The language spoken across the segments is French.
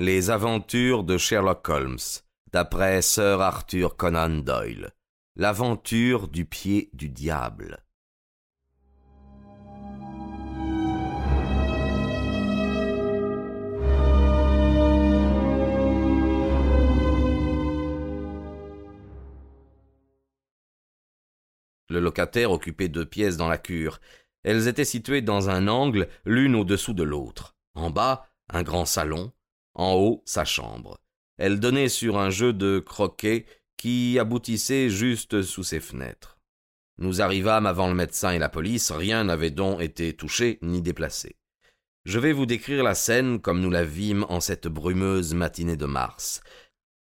Les aventures de Sherlock Holmes, d'après Sir Arthur Conan Doyle. L'aventure du pied du diable. Le locataire occupait deux pièces dans la cure. Elles étaient situées dans un angle, l'une au-dessous de l'autre. En bas, un grand salon, en haut sa chambre. Elle donnait sur un jeu de croquet qui aboutissait juste sous ses fenêtres. Nous arrivâmes avant le médecin et la police, rien n'avait donc été touché ni déplacé. Je vais vous décrire la scène comme nous la vîmes en cette brumeuse matinée de mars.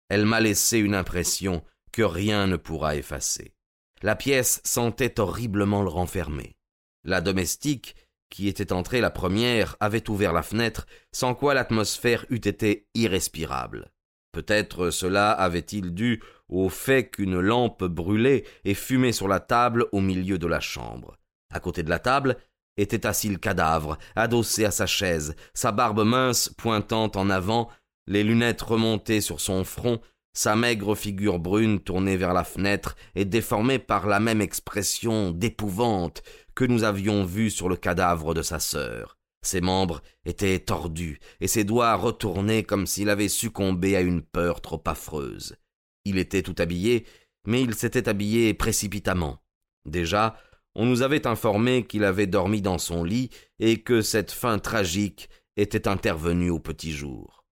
Elle m'a laissé une impression que rien ne pourra effacer. La pièce sentait horriblement le renfermer. La domestique, qui était entrée la première, avait ouvert la fenêtre, sans quoi l'atmosphère eût été irrespirable. Peut-être cela avait-il dû au fait qu'une lampe brûlait et fumait sur la table au milieu de la chambre. À côté de la table était assis le cadavre, adossé à sa chaise, sa barbe mince pointant en avant, les lunettes remontées sur son front, sa maigre figure brune tournée vers la fenêtre et déformée par la même expression d'épouvante que nous avions vue sur le cadavre de sa sœur. Ses membres étaient tordus et ses doigts retournés comme s'il avait succombé à une peur trop affreuse. Il était tout habillé, mais il s'était habillé précipitamment. Déjà, on nous avait informé qu'il avait dormi dans son lit et que cette fin tragique était intervenue au petit jour.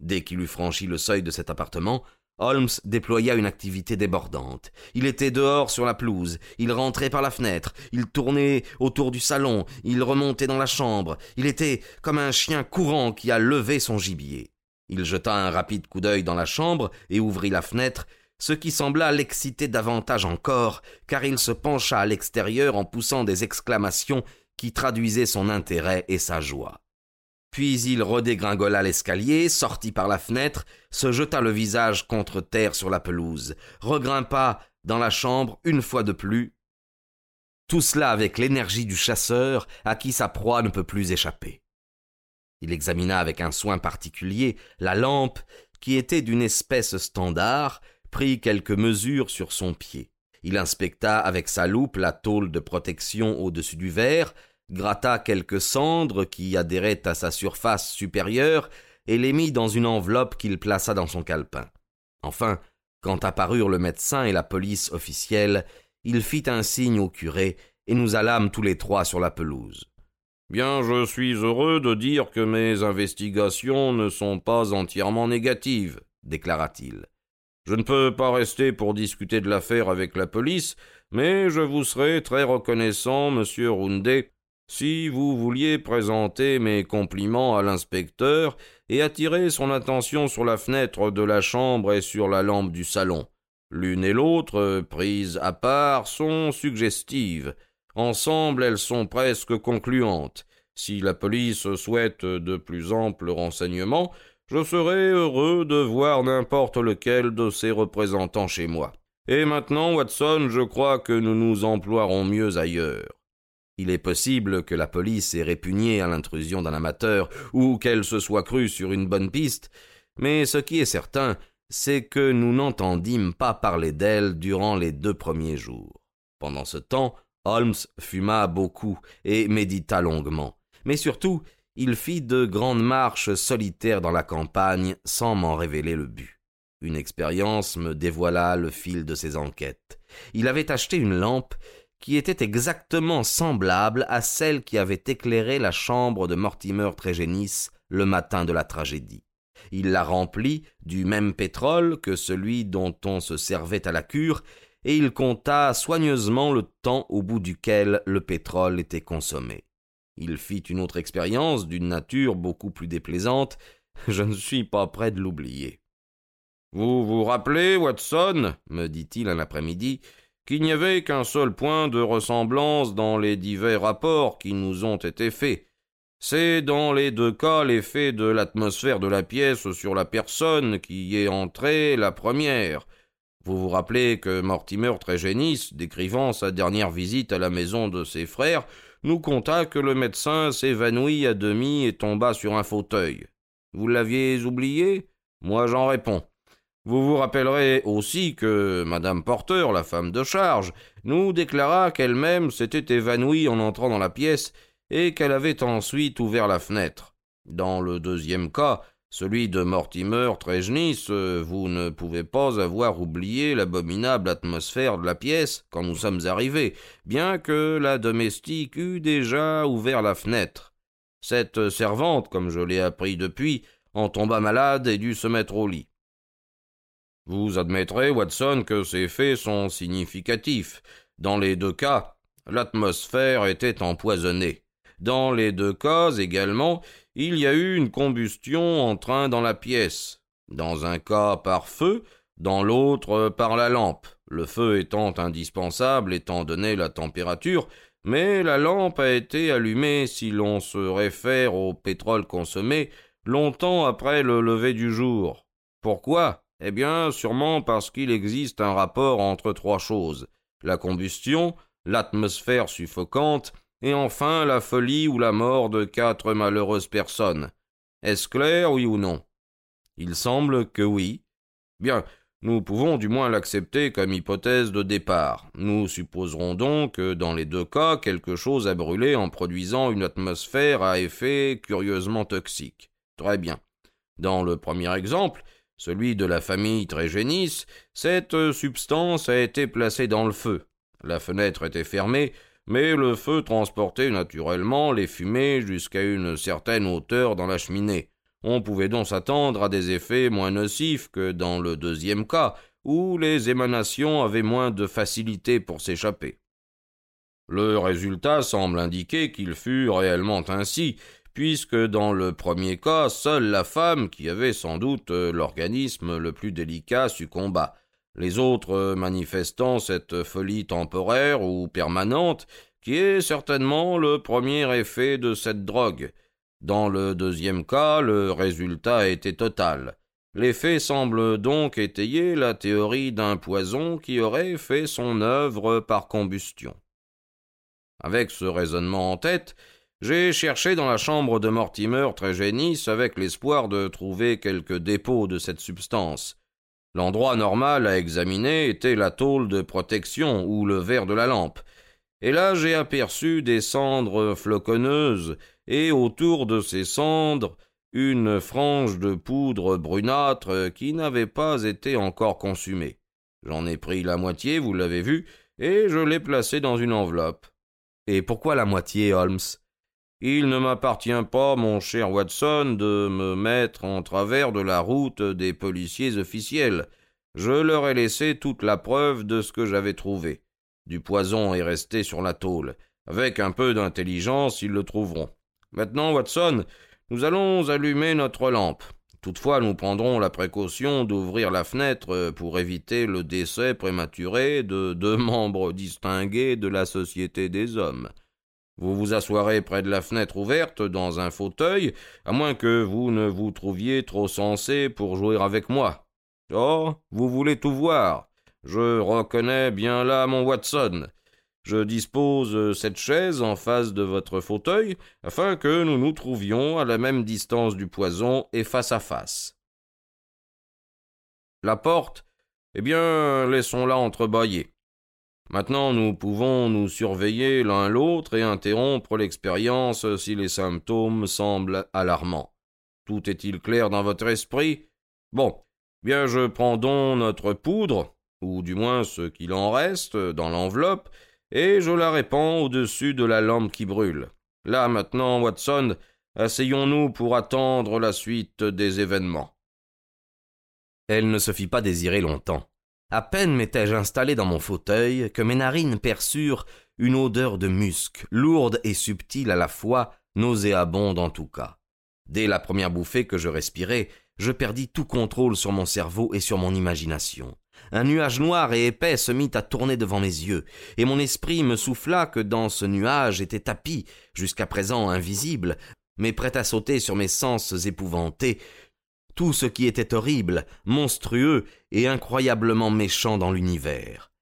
Dès qu'il eut franchi le seuil de cet appartement, Holmes déploya une activité débordante. Il était dehors sur la pelouse, il rentrait par la fenêtre, il tournait autour du salon, il remontait dans la chambre, il était comme un chien courant qui a levé son gibier. Il jeta un rapide coup d'œil dans la chambre et ouvrit la fenêtre, ce qui sembla l'exciter davantage encore, car il se pencha à l'extérieur en poussant des exclamations qui traduisaient son intérêt et sa joie. Puis il redégringola l'escalier, sortit par la fenêtre, se jeta le visage contre terre sur la pelouse, regrimpa dans la chambre une fois de plus. Tout cela avec l'énergie du chasseur à qui sa proie ne peut plus échapper. Il examina avec un soin particulier la lampe, qui était d'une espèce standard, prit quelques mesures sur son pied. Il inspecta avec sa loupe la tôle de protection au-dessus du verre, gratta quelques cendres qui adhéraient à sa surface supérieure et les mit dans une enveloppe qu'il plaça dans son calepin. Enfin, quand apparurent le médecin et la police officielle, il fit un signe au curé et nous allâmes tous les trois sur la pelouse. Bien, je suis heureux de dire que mes investigations ne sont pas entièrement négatives, déclara-t-il. Je ne peux pas rester pour discuter de l'affaire avec la police, mais je vous serai très reconnaissant, monsieur Roundet, si vous vouliez présenter mes compliments à l'inspecteur et attirer son attention sur la fenêtre de la chambre et sur la lampe du salon. L'une et l'autre, prises à part, sont suggestives. Ensemble, elles sont presque concluantes. Si la police souhaite de plus amples renseignements, je serai heureux de voir n'importe lequel de ses représentants chez moi. Et maintenant, Watson, je crois que nous nous emploierons mieux ailleurs. Il est possible que la police ait répugné à l'intrusion d'un amateur, ou qu'elle se soit crue sur une bonne piste, mais ce qui est certain, c'est que nous n'entendîmes pas parler d'elle durant les deux premiers jours. Pendant ce temps, Holmes fuma beaucoup et médita longuement, mais surtout il fit de grandes marches solitaires dans la campagne sans m'en révéler le but. Une expérience me dévoila le fil de ses enquêtes. Il avait acheté une lampe qui était exactement semblable à celle qui avait éclairé la chambre de Mortimer Trégénis le matin de la tragédie. Il la remplit du même pétrole que celui dont on se servait à la cure, et il compta soigneusement le temps au bout duquel le pétrole était consommé. Il fit une autre expérience d'une nature beaucoup plus déplaisante, je ne suis pas prêt de l'oublier. Vous vous rappelez, Watson, me dit-il un après-midi, qu'il n'y avait qu'un seul point de ressemblance dans les divers rapports qui nous ont été faits. C'est dans les deux cas l'effet de l'atmosphère de la pièce sur la personne qui y est entrée la première. Vous vous rappelez que Mortimer Trégénis, décrivant sa dernière visite à la maison de ses frères, nous conta que le médecin s'évanouit à demi et tomba sur un fauteuil. Vous l'aviez oublié? Moi j'en réponds. Vous vous rappellerez aussi que Madame Porter, la femme de charge, nous déclara qu'elle-même s'était évanouie en entrant dans la pièce et qu'elle avait ensuite ouvert la fenêtre. Dans le deuxième cas, celui de Mortimer Trejnis, vous ne pouvez pas avoir oublié l'abominable atmosphère de la pièce quand nous sommes arrivés, bien que la domestique eût déjà ouvert la fenêtre. Cette servante, comme je l'ai appris depuis, en tomba malade et dut se mettre au lit. Vous admettrez, Watson, que ces faits sont significatifs. Dans les deux cas, l'atmosphère était empoisonnée. Dans les deux cas également, il y a eu une combustion en train dans la pièce. Dans un cas par feu, dans l'autre par la lampe, le feu étant indispensable étant donné la température, mais la lampe a été allumée, si l'on se réfère au pétrole consommé, longtemps après le lever du jour. Pourquoi? Eh bien, sûrement parce qu'il existe un rapport entre trois choses la combustion, l'atmosphère suffocante, et enfin la folie ou la mort de quatre malheureuses personnes. Est-ce clair, oui ou non? Il semble que oui. Bien, nous pouvons du moins l'accepter comme hypothèse de départ. Nous supposerons donc que dans les deux cas, quelque chose a brûlé en produisant une atmosphère à effet curieusement toxique. Très bien. Dans le premier exemple, celui de la famille Trégénis, cette substance a été placée dans le feu. La fenêtre était fermée, mais le feu transportait naturellement les fumées jusqu'à une certaine hauteur dans la cheminée. On pouvait donc s'attendre à des effets moins nocifs que dans le deuxième cas, où les émanations avaient moins de facilité pour s'échapper. Le résultat semble indiquer qu'il fut réellement ainsi, puisque dans le premier cas, seule la femme, qui avait sans doute euh, l'organisme le plus délicat, succomba. Les autres euh, manifestant cette folie temporaire ou permanente, qui est certainement le premier effet de cette drogue. Dans le deuxième cas, le résultat était total. L'effet semble donc étayer la théorie d'un poison qui aurait fait son œuvre par combustion. Avec ce raisonnement en tête, j'ai cherché dans la chambre de Mortimer Trégénis avec l'espoir de trouver quelques dépôts de cette substance. L'endroit normal à examiner était la tôle de protection ou le verre de la lampe. Et là j'ai aperçu des cendres floconneuses, et autour de ces cendres une frange de poudre brunâtre qui n'avait pas été encore consumée. J'en ai pris la moitié, vous l'avez vu, et je l'ai placée dans une enveloppe. Et pourquoi la moitié, Holmes? Il ne m'appartient pas, mon cher Watson, de me mettre en travers de la route des policiers officiels. Je leur ai laissé toute la preuve de ce que j'avais trouvé. Du poison est resté sur la tôle. Avec un peu d'intelligence, ils le trouveront. Maintenant, Watson, nous allons allumer notre lampe. Toutefois, nous prendrons la précaution d'ouvrir la fenêtre pour éviter le décès prématuré de deux membres distingués de la société des hommes. Vous vous assoirez près de la fenêtre ouverte dans un fauteuil, à moins que vous ne vous trouviez trop sensé pour jouer avec moi. Oh, vous voulez tout voir. Je reconnais bien là mon Watson. Je dispose cette chaise en face de votre fauteuil, afin que nous nous trouvions à la même distance du poison et face à face. La porte, eh bien, laissons-la entrebâillée. Maintenant nous pouvons nous surveiller l'un l'autre et interrompre l'expérience si les symptômes semblent alarmants. Tout est-il clair dans votre esprit? Bon, bien je prends donc notre poudre, ou du moins ce qu'il en reste, dans l'enveloppe, et je la répands au-dessus de la lampe qui brûle. Là maintenant, Watson, asseyons-nous pour attendre la suite des événements. Elle ne se fit pas désirer longtemps. À peine m'étais-je installé dans mon fauteuil que mes narines perçurent une odeur de musc, lourde et subtile à la fois, nauséabonde en tout cas. Dès la première bouffée que je respirai, je perdis tout contrôle sur mon cerveau et sur mon imagination. Un nuage noir et épais se mit à tourner devant mes yeux, et mon esprit me souffla que dans ce nuage était tapis, jusqu'à présent invisible, mais prêt à sauter sur mes sens épouvantés, tout ce qui était horrible, monstrueux et incroyablement méchant dans l'univers.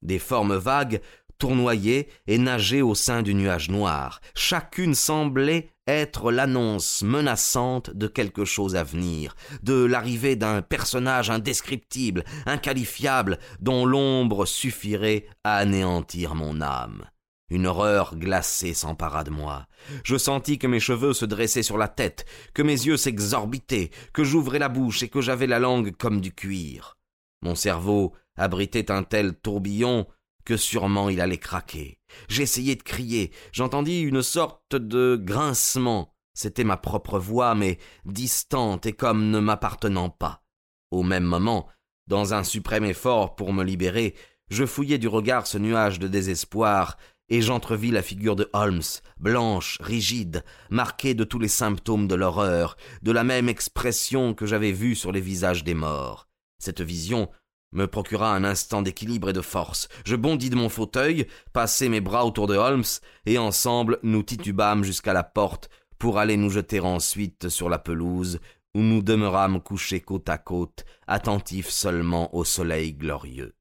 Des formes vagues, tournoyaient et nageaient au sein du nuage noir. Chacune semblait être l'annonce menaçante de quelque chose à venir, de l'arrivée d'un personnage indescriptible, inqualifiable, dont l'ombre suffirait à anéantir mon âme. Une horreur glacée s'empara de moi. Je sentis que mes cheveux se dressaient sur la tête, que mes yeux s'exorbitaient, que j'ouvrais la bouche et que j'avais la langue comme du cuir. Mon cerveau abritait un tel tourbillon que sûrement il allait craquer. J'essayai de crier, j'entendis une sorte de grincement. C'était ma propre voix, mais distante et comme ne m'appartenant pas. Au même moment, dans un suprême effort pour me libérer, je fouillai du regard ce nuage de désespoir, et j'entrevis la figure de Holmes, blanche, rigide, marquée de tous les symptômes de l'horreur, de la même expression que j'avais vue sur les visages des morts. Cette vision me procura un instant d'équilibre et de force. Je bondis de mon fauteuil, passai mes bras autour de Holmes, et ensemble nous titubâmes jusqu'à la porte pour aller nous jeter ensuite sur la pelouse, où nous demeurâmes couchés côte à côte, attentifs seulement au soleil glorieux.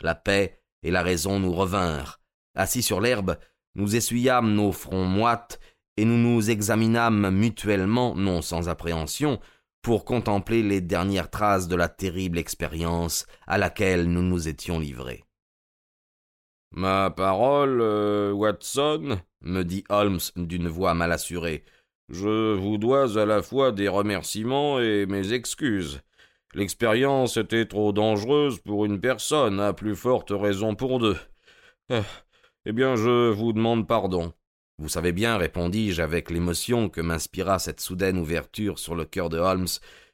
La paix et la raison nous revinrent. Assis sur l'herbe, nous essuyâmes nos fronts moites, et nous nous examinâmes mutuellement, non sans appréhension, pour contempler les dernières traces de la terrible expérience à laquelle nous nous étions livrés. Ma parole, euh, Watson, me dit Holmes d'une voix mal assurée, je vous dois à la fois des remerciements et mes excuses. L'expérience était trop dangereuse pour une personne, à plus forte raison pour deux. Eh bien, je vous demande pardon. Vous savez bien, répondis-je avec l'émotion que m'inspira cette soudaine ouverture sur le cœur de Holmes,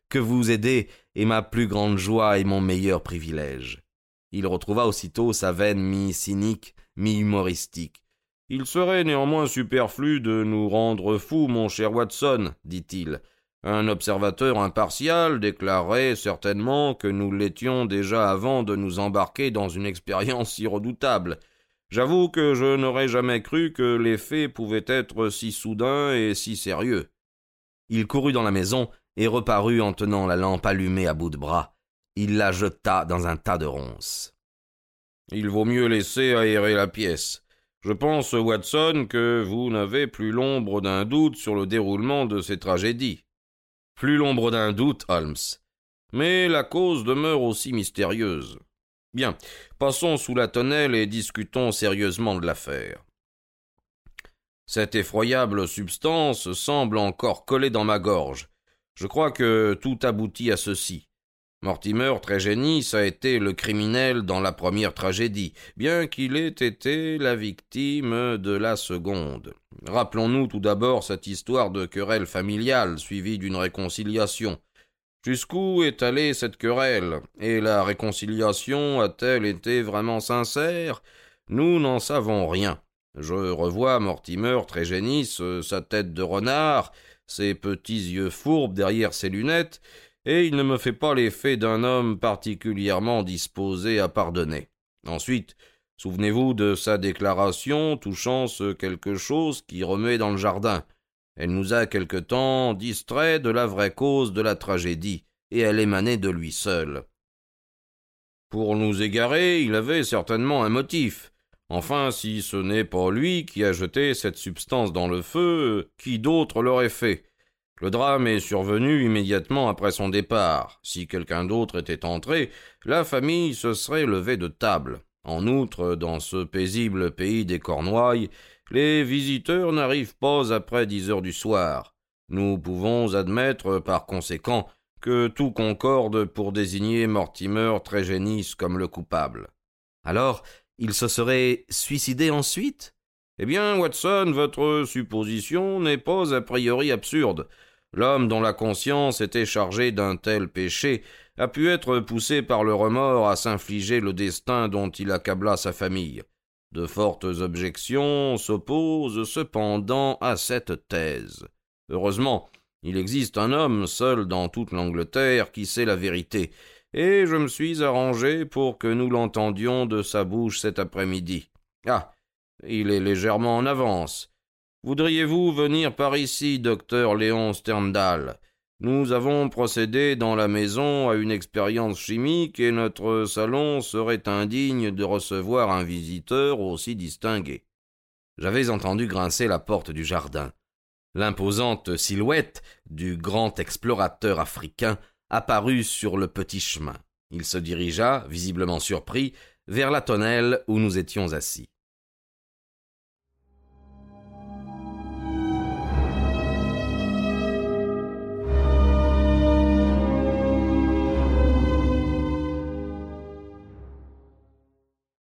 que vous aider est ma plus grande joie et mon meilleur privilège. Il retrouva aussitôt sa veine mi-cynique, mi-humoristique. Il serait néanmoins superflu de nous rendre fous, mon cher Watson, dit-il. Un observateur impartial déclarerait certainement que nous l'étions déjà avant de nous embarquer dans une expérience si redoutable. J'avoue que je n'aurais jamais cru que les faits pouvaient être si soudains et si sérieux. Il courut dans la maison et reparut en tenant la lampe allumée à bout de bras. Il la jeta dans un tas de ronces. Il vaut mieux laisser aérer la pièce. Je pense, Watson, que vous n'avez plus l'ombre d'un doute sur le déroulement de ces tragédies. Plus l'ombre d'un doute, Holmes. Mais la cause demeure aussi mystérieuse. Bien, passons sous la tonnelle et discutons sérieusement de l'affaire. Cette effroyable substance semble encore collée dans ma gorge. Je crois que tout aboutit à ceci. Mortimer Trégénis a été le criminel dans la première tragédie, bien qu'il ait été la victime de la seconde. Rappelons-nous tout d'abord cette histoire de querelle familiale suivie d'une réconciliation. Jusqu'où est allée cette querelle? Et la réconciliation a-t-elle été vraiment sincère? Nous n'en savons rien. Je revois Mortimer très génisse, sa tête de renard, ses petits yeux fourbes derrière ses lunettes, et il ne me fait pas l'effet d'un homme particulièrement disposé à pardonner. Ensuite, souvenez-vous de sa déclaration touchant ce quelque chose qui remet dans le jardin. Elle nous a quelque temps distrait de la vraie cause de la tragédie, et elle émanait de lui seul. Pour nous égarer, il avait certainement un motif. Enfin, si ce n'est pas lui qui a jeté cette substance dans le feu, qui d'autre l'aurait fait? Le drame est survenu immédiatement après son départ. Si quelqu'un d'autre était entré, la famille se serait levée de table. En outre, dans ce paisible pays des Cornouailles, les visiteurs n'arrivent pas après dix heures du soir. Nous pouvons admettre, par conséquent, que tout concorde pour désigner Mortimer Trégénis comme le coupable. Alors, il se serait suicidé ensuite? Eh bien, Watson, votre supposition n'est pas a priori absurde. L'homme dont la conscience était chargée d'un tel péché a pu être poussé par le remords à s'infliger le destin dont il accabla sa famille. De fortes objections s'opposent cependant à cette thèse. Heureusement, il existe un homme seul dans toute l'Angleterre qui sait la vérité, et je me suis arrangé pour que nous l'entendions de sa bouche cet après-midi. Ah. Il est légèrement en avance. Voudriez vous venir par ici, docteur Léon Sterndal? Nous avons procédé dans la maison à une expérience chimique et notre salon serait indigne de recevoir un visiteur aussi distingué. J'avais entendu grincer la porte du jardin. L'imposante silhouette du grand explorateur africain apparut sur le petit chemin. Il se dirigea, visiblement surpris, vers la tonnelle où nous étions assis.